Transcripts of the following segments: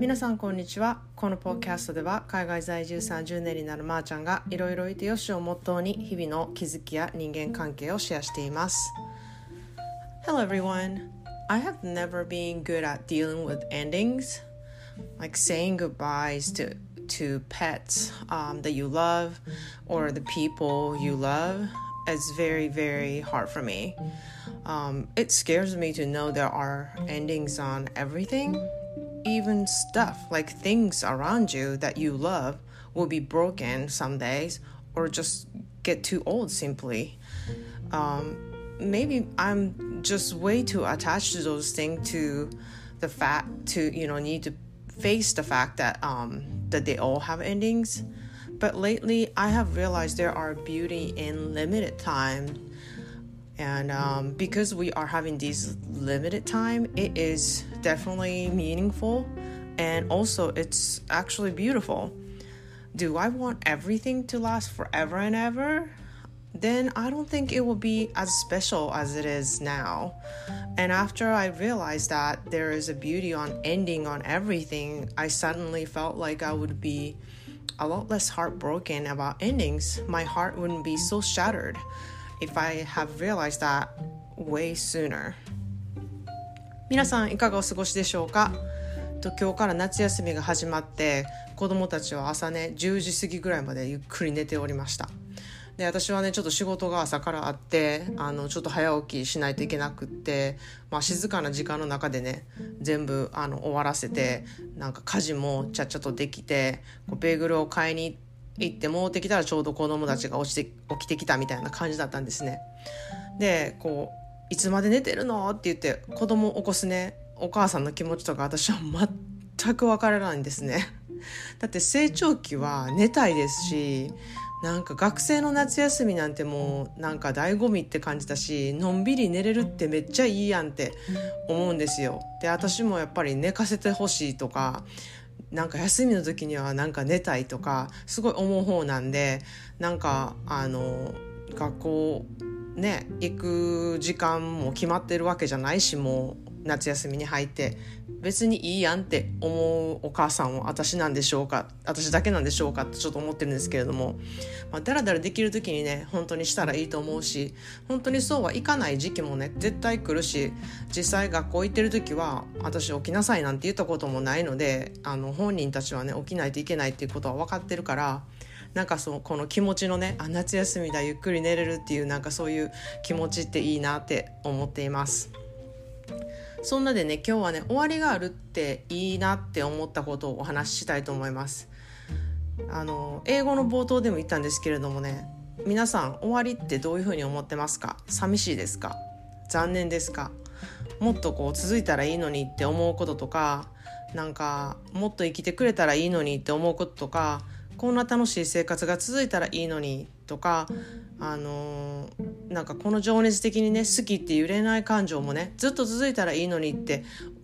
皆さんこんにちはこのポッドキャストでは海外在住30年になるまーちゃんがいろいろいてよしをモットーに日々の気づきや人間関係をシェアしています Hello everyone I have never been good at dealing with endings like saying goodbyes to to pets um, that you love or the people you love is very very hard for me um, it scares me to know there are endings on everything even stuff like things around you that you love will be broken some days or just get too old simply. Um, maybe i'm just way too attached to those things to the fact to you know need to face the fact that um, that they all have endings. But lately i have realized there are beauty in limited time and um, because we are having this limited time it is definitely meaningful. And also it's actually beautiful. Do i want everything to last forever and ever? Then i don't think it will be as special as it is now. And after i realized that there is a beauty on ending on everything i suddenly felt like i would be a lot less heartbroken about endings. My heart wouldn't be so shattered if I have realized that way sooner. 皆さんいかがお過ごしでしょうか？と今日から夏休みが始まって子供たちは朝ね10時過ぎぐらいまでゆっくり寝ておりました。で私はねちょっと仕事が朝からあってあのちょっと早起きしないといけなくって、まあ、静かな時間の中でね全部あの終わらせてなんか家事もちゃっちゃとできてこうベーグルを買いに行って行って戻ってきたらちょうど子供たちが起きて起きてきたみたいな感じだったんですね。でこう「いつまで寝てるの?」って言って子供を起こすねお母さんの気持ちとか私は全く分からないんですね。だって成長期は寝たいですしなんか学生の夏休みなんてもうなんか醍醐味って感じだしのんびり寝れるってめっちゃいいやんって思うんですよ。で私もやっぱり寝かせてほしいとかなんか休みの時にはなんか寝たいとかすごい思う方なんでなんかあの学校ね行く時間も決まってるわけじゃないしもう夏休みに入って別にいいやんって思うお母さんは私なんでしょうか私だけなんでしょうかってちょっと思ってるんですけれども、まあ、だらだらできる時にね本当にしたらいいと思うし本当にそうはいかない時期もね絶対来るし実際学校行ってる時は私起きなさいなんて言ったこともないのであの本人たちはね起きないといけないっていうことは分かってるからなんかそうこの気持ちのねあ夏休みだゆっくり寝れるっていうなんかそういう気持ちっていいなって思っています。そんなでね今日はね終わりがあるっていいなって思ったことをお話ししたいと思います。あの英語の冒頭でも言ったんですけれどもね皆さん終わりってどういうふうに思ってますか？寂しいですか？残念ですか？もっとこう続いたらいいのにって思うこととかなんかもっと生きてくれたらいいのにって思うこととかこんな楽しい生活が続いたらいいのにとかあのー、なんかこの情熱的にね好きって揺れない感情もねずっと続いたらいいのにって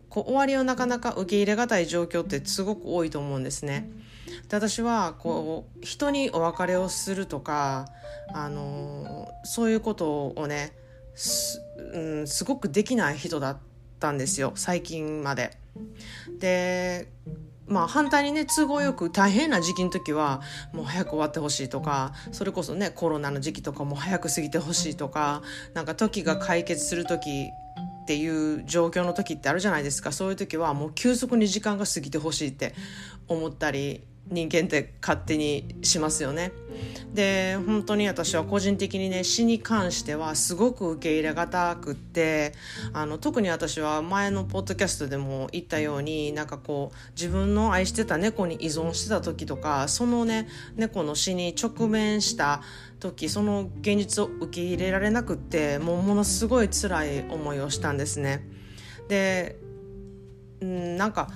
こう終わりをなかなか受け入れがたい状況ってすごく多いと思うんですね。で私はこう人にお別れをするとか、あのー、そういうことをねす,、うん、すごくできない人だったんですよ最近まで。でまあ反対にね都合よく大変な時期の時はもう早く終わってほしいとかそれこそねコロナの時期とかも早く過ぎてほしいとかなんか時が解決する時っていう状況の時ってあるじゃないですか。そういう時はもう急速に時間が過ぎてほしいって思ったり人間って勝手にしますよね。で本当に私は個人的にね死に関してはすごく受け入れがたくってあの特に私は前のポッドキャストでも言ったようになんかこう自分の愛してた猫に依存してた時とかそのね猫の死に直面した時その現実を受け入れられなくってもうものすごい辛い思いをしたんですね。でなんか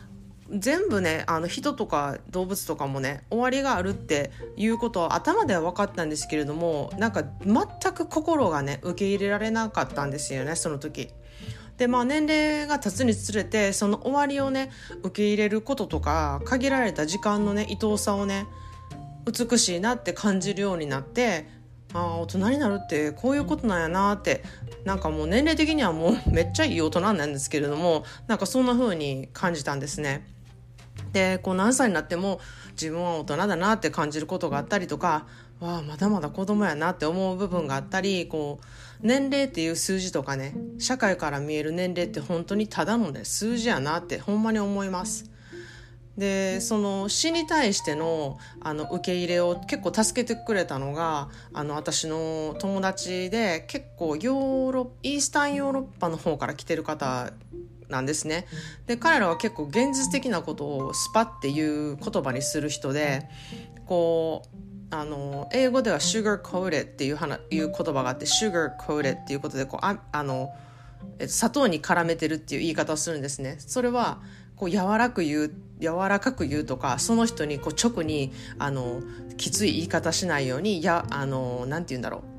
全部ねあの人とか動物とかもね終わりがあるっていうことは頭では分かったんですけれどもなんか全く心がね受け入れられなかったんですよねその時。でまあ年齢が経つにつれてその終わりをね受け入れることとか限られた時間のね愛おさをね美しいなって感じるようになってああ大人になるってこういうことなんやなってなんかもう年齢的にはもうめっちゃいい大人なんですけれどもなんかそんな風に感じたんですね。でこう何歳になっても自分は大人だなって感じることがあったりとかわあまだまだ子供やなって思う部分があったりこう年齢っていう数字とかね社会から見える年齢って本当にただのね数字やなってほんまに思います。でその死に対してのあの受け入れを結構助けてくれたのがあの私の友達で結構ヨーロイースタンヨーロッパの方から来てる方なんですね。で彼らは結構現実的なことをスパっていう言葉にする人でこうあの英語では sugar coated っていういう言葉があって sugar coated っていうことでこうああの砂糖に絡めてるっていう言い方をするんですね。それはこう柔らく言う柔らかく言うとかその人にこう直にあのきつい言い方しないようにやあのなんて言うんだろう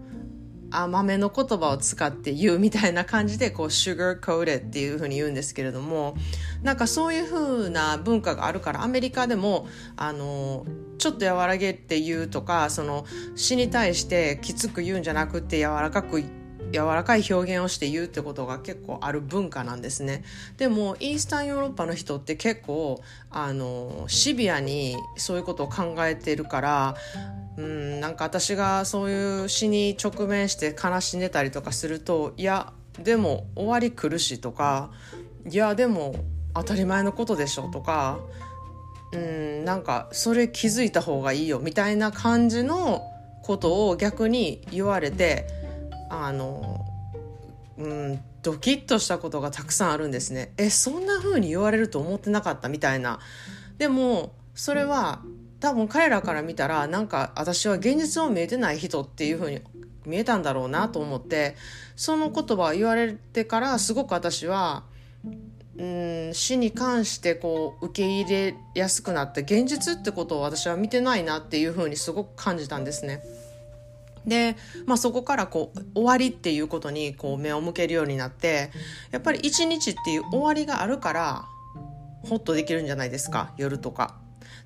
甘めの言葉を使って言うみたいな感じでこう sugar coated っていうふうに言うんですけれどもなんかそういうふうな文化があるからアメリカでもあのちょっと和らげって言うとかその死に対してきつく言うんじゃなくて柔らかく柔らかい表現をして言うってことが結構ある文化なんですね。でもイースタンヨーロッパの人って結構あのシビアにそういうことを考えてるからうんなんか私がそういう死に直面して悲しんでたりとかするといやでも終わり来るしとかいやでも当たり前のことでしょとかうんなんかそれ気づいた方がいいよみたいな感じのことを逆に言われてあのうんドキッとしたことがたくさんあるんですね。えそんな風に言われると思ってなかったみたいな。でもそれは多分彼らから見たらなんか私は現実を見えてない人っていう風に見えたんだろうなと思ってその言葉を言われてからすごく私はうん死に関してこう受け入れやすくなって現実ってことを私は見てないなっていう風にすごく感じたんですね。で、まあ、そこからこう終わりっていうことにこう目を向けるようになってやっぱり一日っていう終わりがあるからホッとできるんじゃないですか夜とか。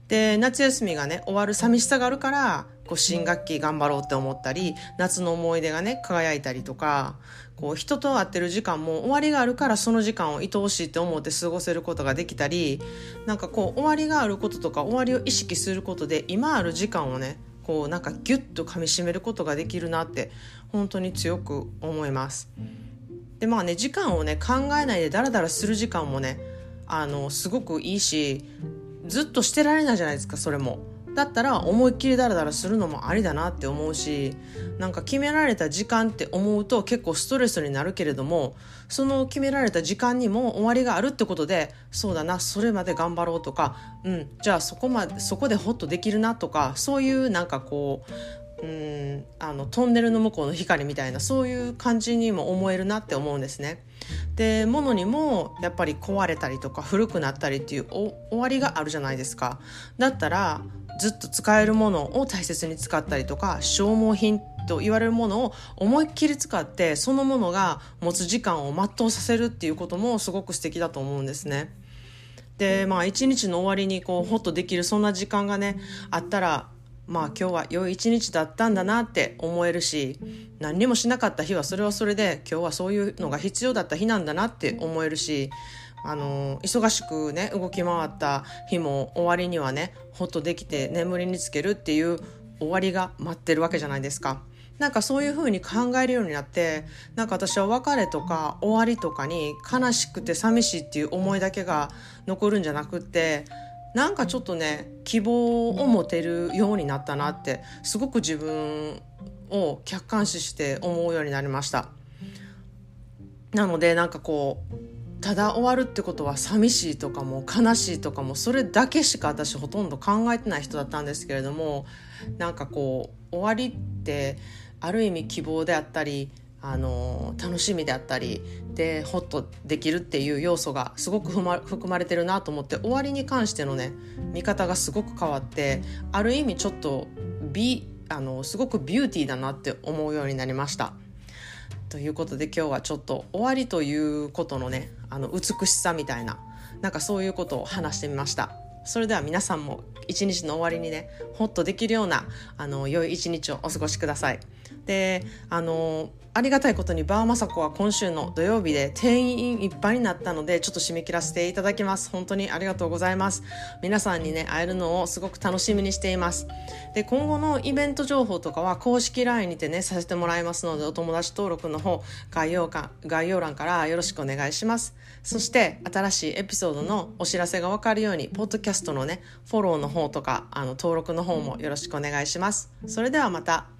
で夏休みがね終わる寂しさがあるからこう新学期頑張ろうって思ったり夏の思い出がね輝いたりとかこう人と会ってる時間も終わりがあるからその時間を愛おしいって思って過ごせることができたりなんかこう終わりがあることとか終わりを意識することで今ある時間をねこうなんかギュッと噛みしめることができるなって本当に強く思います。でまあね時間をね考えないでダラダラする時間もねあのすごくいいしずっとしてられないじゃないですかそれも。だったら思いっきりダラダラするのもありだなって思うしなんか決められた時間って思うと結構ストレスになるけれどもその決められた時間にも終わりがあるってことでそうだなそれまで頑張ろうとかうんじゃあそこまでそこでホッとできるなとかそういうなんかこううんあのトンネルの向こうの光みたいなそういう感じにも思えるなって思うんですね。で物にもやっぱり壊れたりとか古くなったりっていう終わりがあるじゃないですか。だったらずっと使えるものを大切に使ったりとか消耗品と言われるものを思いっきり使ってそのものが持つ時間を全うさせるっていうこともすごく素敵だと思うんですね。でまあ一日の終わりにこうホッとできるそんな時間がねあったらまあ今日は良い一日だったんだなって思えるし何にもしなかった日はそれはそれで今日はそういうのが必要だった日なんだなって思えるしあの忙しくね動き回った日も終わりにはねほっとできて眠りにつけるっていう終わりが待ってるわけじゃないですか。なんかそういう風に考えるようになってなんか私は別れとか終わりとかに悲しくて寂しいっていう思いだけが残るんじゃなくってなんかちょっとね希望を持てるようになったなってすごく自分を客観視して思うようになりましたなのでなんかこうただ終わるってことは寂しいとかも悲しいとかもそれだけしか私ほとんど考えてない人だったんですけれどもなんかこう終わりってある意味希望であったりあの楽しみであったりでホッとできるっていう要素がすごく含まれてるなと思って終わりに関してのね見方がすごく変わってある意味ちょっと美あのすごくビューティーだなって思うようになりました。ということで今日はちょっと終わりということのねあの美しさみたいななんかそういうことを話してみました。それでは皆さんも一日の終わりにねホッとできるようなあの良い一日をお過ごしください。であのありがたいことにバーマサコは今週の土曜日で定員いっぱいになったのでちょっと締め切らせていただきます。本当にありがとうございます。皆さんにね会えるのをすごく楽しみにしています。で今後のイベント情報とかは公式 LINE にてねさせてもらいますのでお友達登録の方概要か概要欄からよろしくお願いします。そして新しいエピソードのお知らせがわかるようにポッドキャストのねフォローの方とかあの登録の方もよろしくお願いします。それではまた。